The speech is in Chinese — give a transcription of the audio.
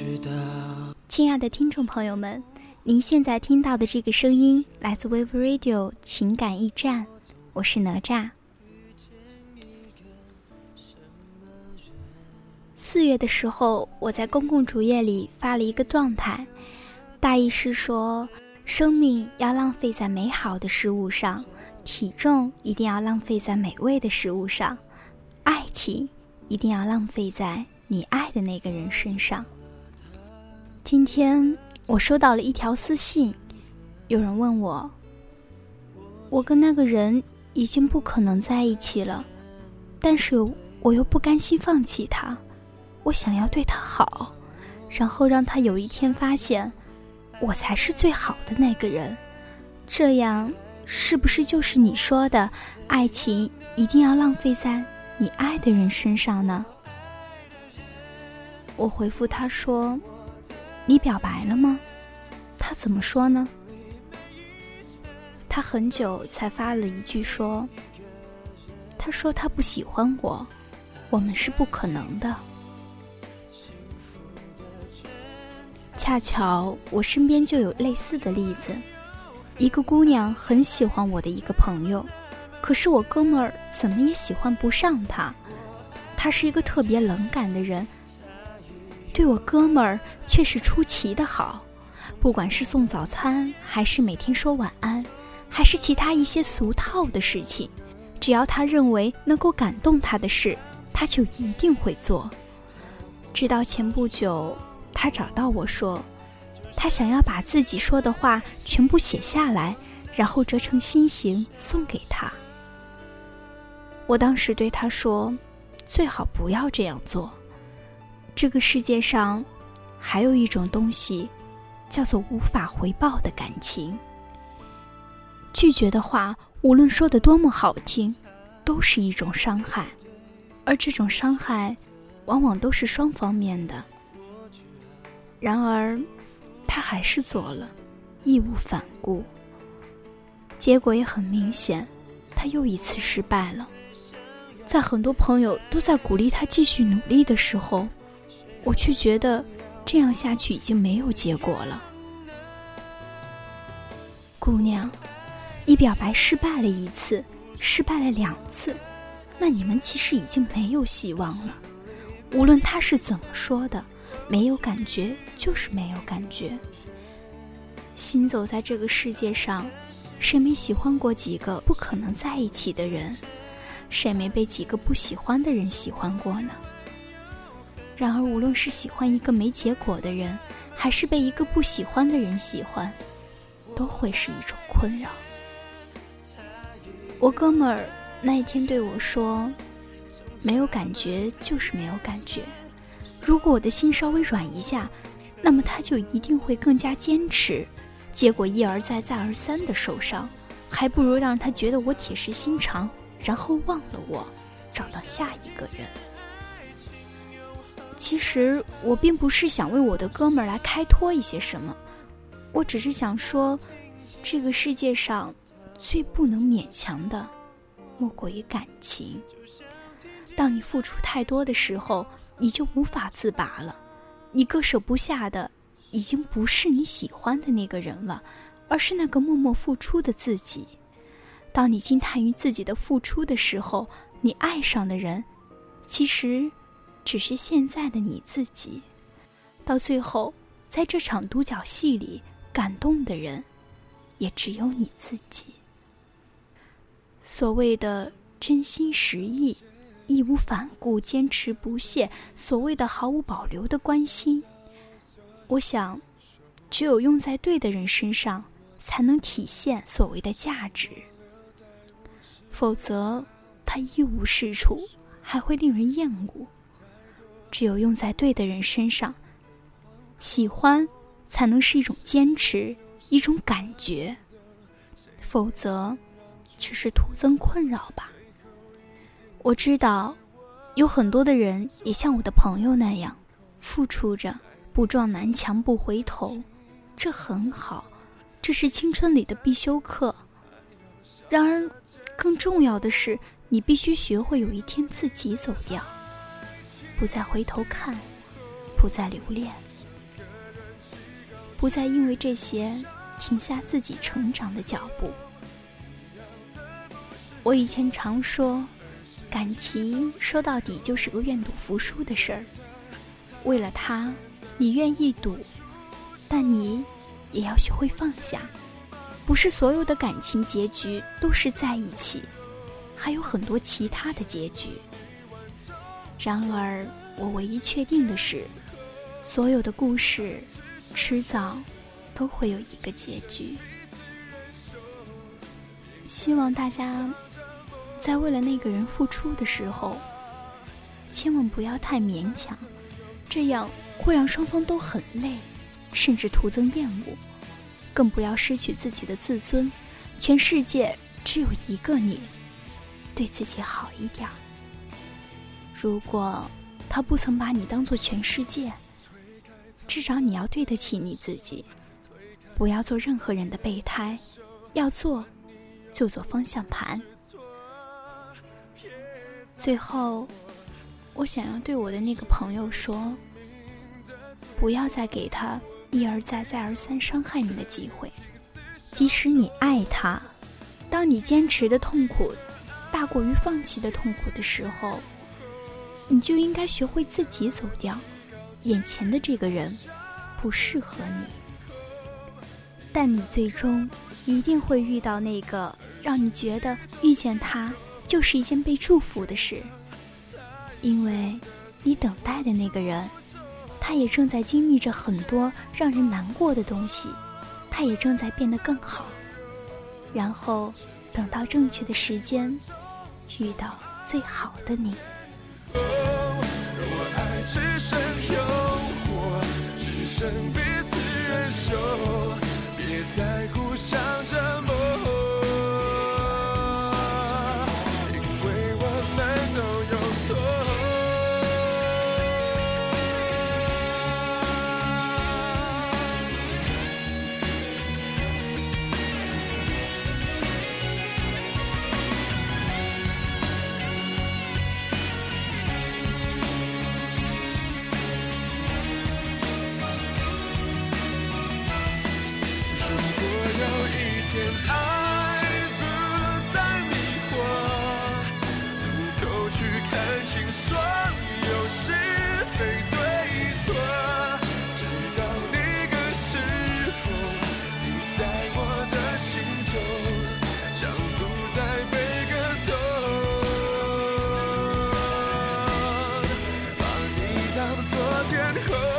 知道亲爱的听众朋友们，您现在听到的这个声音来自 Wave Radio 情感驿站，我是哪吒。四月的时候，我在公共主页里发了一个状态，大意是说，生命要浪费在美好的事物上，体重一定要浪费在美味的食物上，爱情一定要浪费在你爱的那个人身上。今天我收到了一条私信，有人问我：“我跟那个人已经不可能在一起了，但是我又不甘心放弃他，我想要对他好，然后让他有一天发现我才是最好的那个人。这样是不是就是你说的爱情一定要浪费在你爱的人身上呢？”我回复他说。你表白了吗？他怎么说呢？他很久才发了一句说：“他说他不喜欢我，我们是不可能的。”恰巧我身边就有类似的例子，一个姑娘很喜欢我的一个朋友，可是我哥们儿怎么也喜欢不上她。他是一个特别冷感的人。对我哥们儿却是出奇的好，不管是送早餐，还是每天说晚安，还是其他一些俗套的事情，只要他认为能够感动他的事，他就一定会做。直到前不久，他找到我说，他想要把自己说的话全部写下来，然后折成心形送给他。我当时对他说，最好不要这样做。这个世界上，还有一种东西，叫做无法回报的感情。拒绝的话，无论说的多么好听，都是一种伤害，而这种伤害，往往都是双方面的。然而，他还是做了，义无反顾。结果也很明显，他又一次失败了。在很多朋友都在鼓励他继续努力的时候。我却觉得，这样下去已经没有结果了。姑娘，你表白失败了一次，失败了两次，那你们其实已经没有希望了。无论他是怎么说的，没有感觉就是没有感觉。行走在这个世界上，谁没喜欢过几个不可能在一起的人？谁没被几个不喜欢的人喜欢过呢？然而，无论是喜欢一个没结果的人，还是被一个不喜欢的人喜欢，都会是一种困扰。我哥们儿那一天对我说：“没有感觉就是没有感觉。如果我的心稍微软一下，那么他就一定会更加坚持。结果一而再、再而三的受伤，还不如让他觉得我铁石心肠，然后忘了我，找到下一个人。”其实我并不是想为我的哥们儿来开脱一些什么，我只是想说，这个世界上最不能勉强的，莫过于感情。当你付出太多的时候，你就无法自拔了，你割舍不下的，已经不是你喜欢的那个人了，而是那个默默付出的自己。当你惊叹于自己的付出的时候，你爱上的人，其实。只是现在的你自己，到最后，在这场独角戏里，感动的人，也只有你自己。所谓的真心实意、义无反顾、坚持不懈，所谓的毫无保留的关心，我想，只有用在对的人身上，才能体现所谓的价值。否则，它一无是处，还会令人厌恶。只有用在对的人身上，喜欢才能是一种坚持，一种感觉。否则，只是徒增困扰吧。我知道，有很多的人也像我的朋友那样，付出着，不撞南墙不回头，这很好，这是青春里的必修课。然而，更重要的是，你必须学会有一天自己走掉。不再回头看，不再留恋，不再因为这些停下自己成长的脚步。我以前常说，感情说到底就是个愿赌服输的事儿。为了他，你愿意赌，但你也要学会放下。不是所有的感情结局都是在一起，还有很多其他的结局。然而，我唯一确定的是，所有的故事，迟早都会有一个结局。希望大家。在为了那个人付出的时候，千万不要太勉强，这样会让双方都很累，甚至徒增厌恶。更不要失去自己的自尊。全世界只有一个你，对自己好一点。如果他不曾把你当做全世界，至少你要对得起你自己。不要做任何人的备胎，要做就做方向盘。最后，我想要对我的那个朋友说：不要再给他一而再、再而三伤害你的机会。即使你爱他，当你坚持的痛苦大过于放弃的痛苦的时候，你就应该学会自己走掉。眼前的这个人不适合你，但你最终一定会遇到那个让你觉得遇见他。就是一件被祝福的事，因为你等待的那个人，他也正在经历着很多让人难过的东西，他也正在变得更好。然后等到正确的时间，遇到最好的你。只剩诱惑只剩彼此忍受别再互相折磨。天河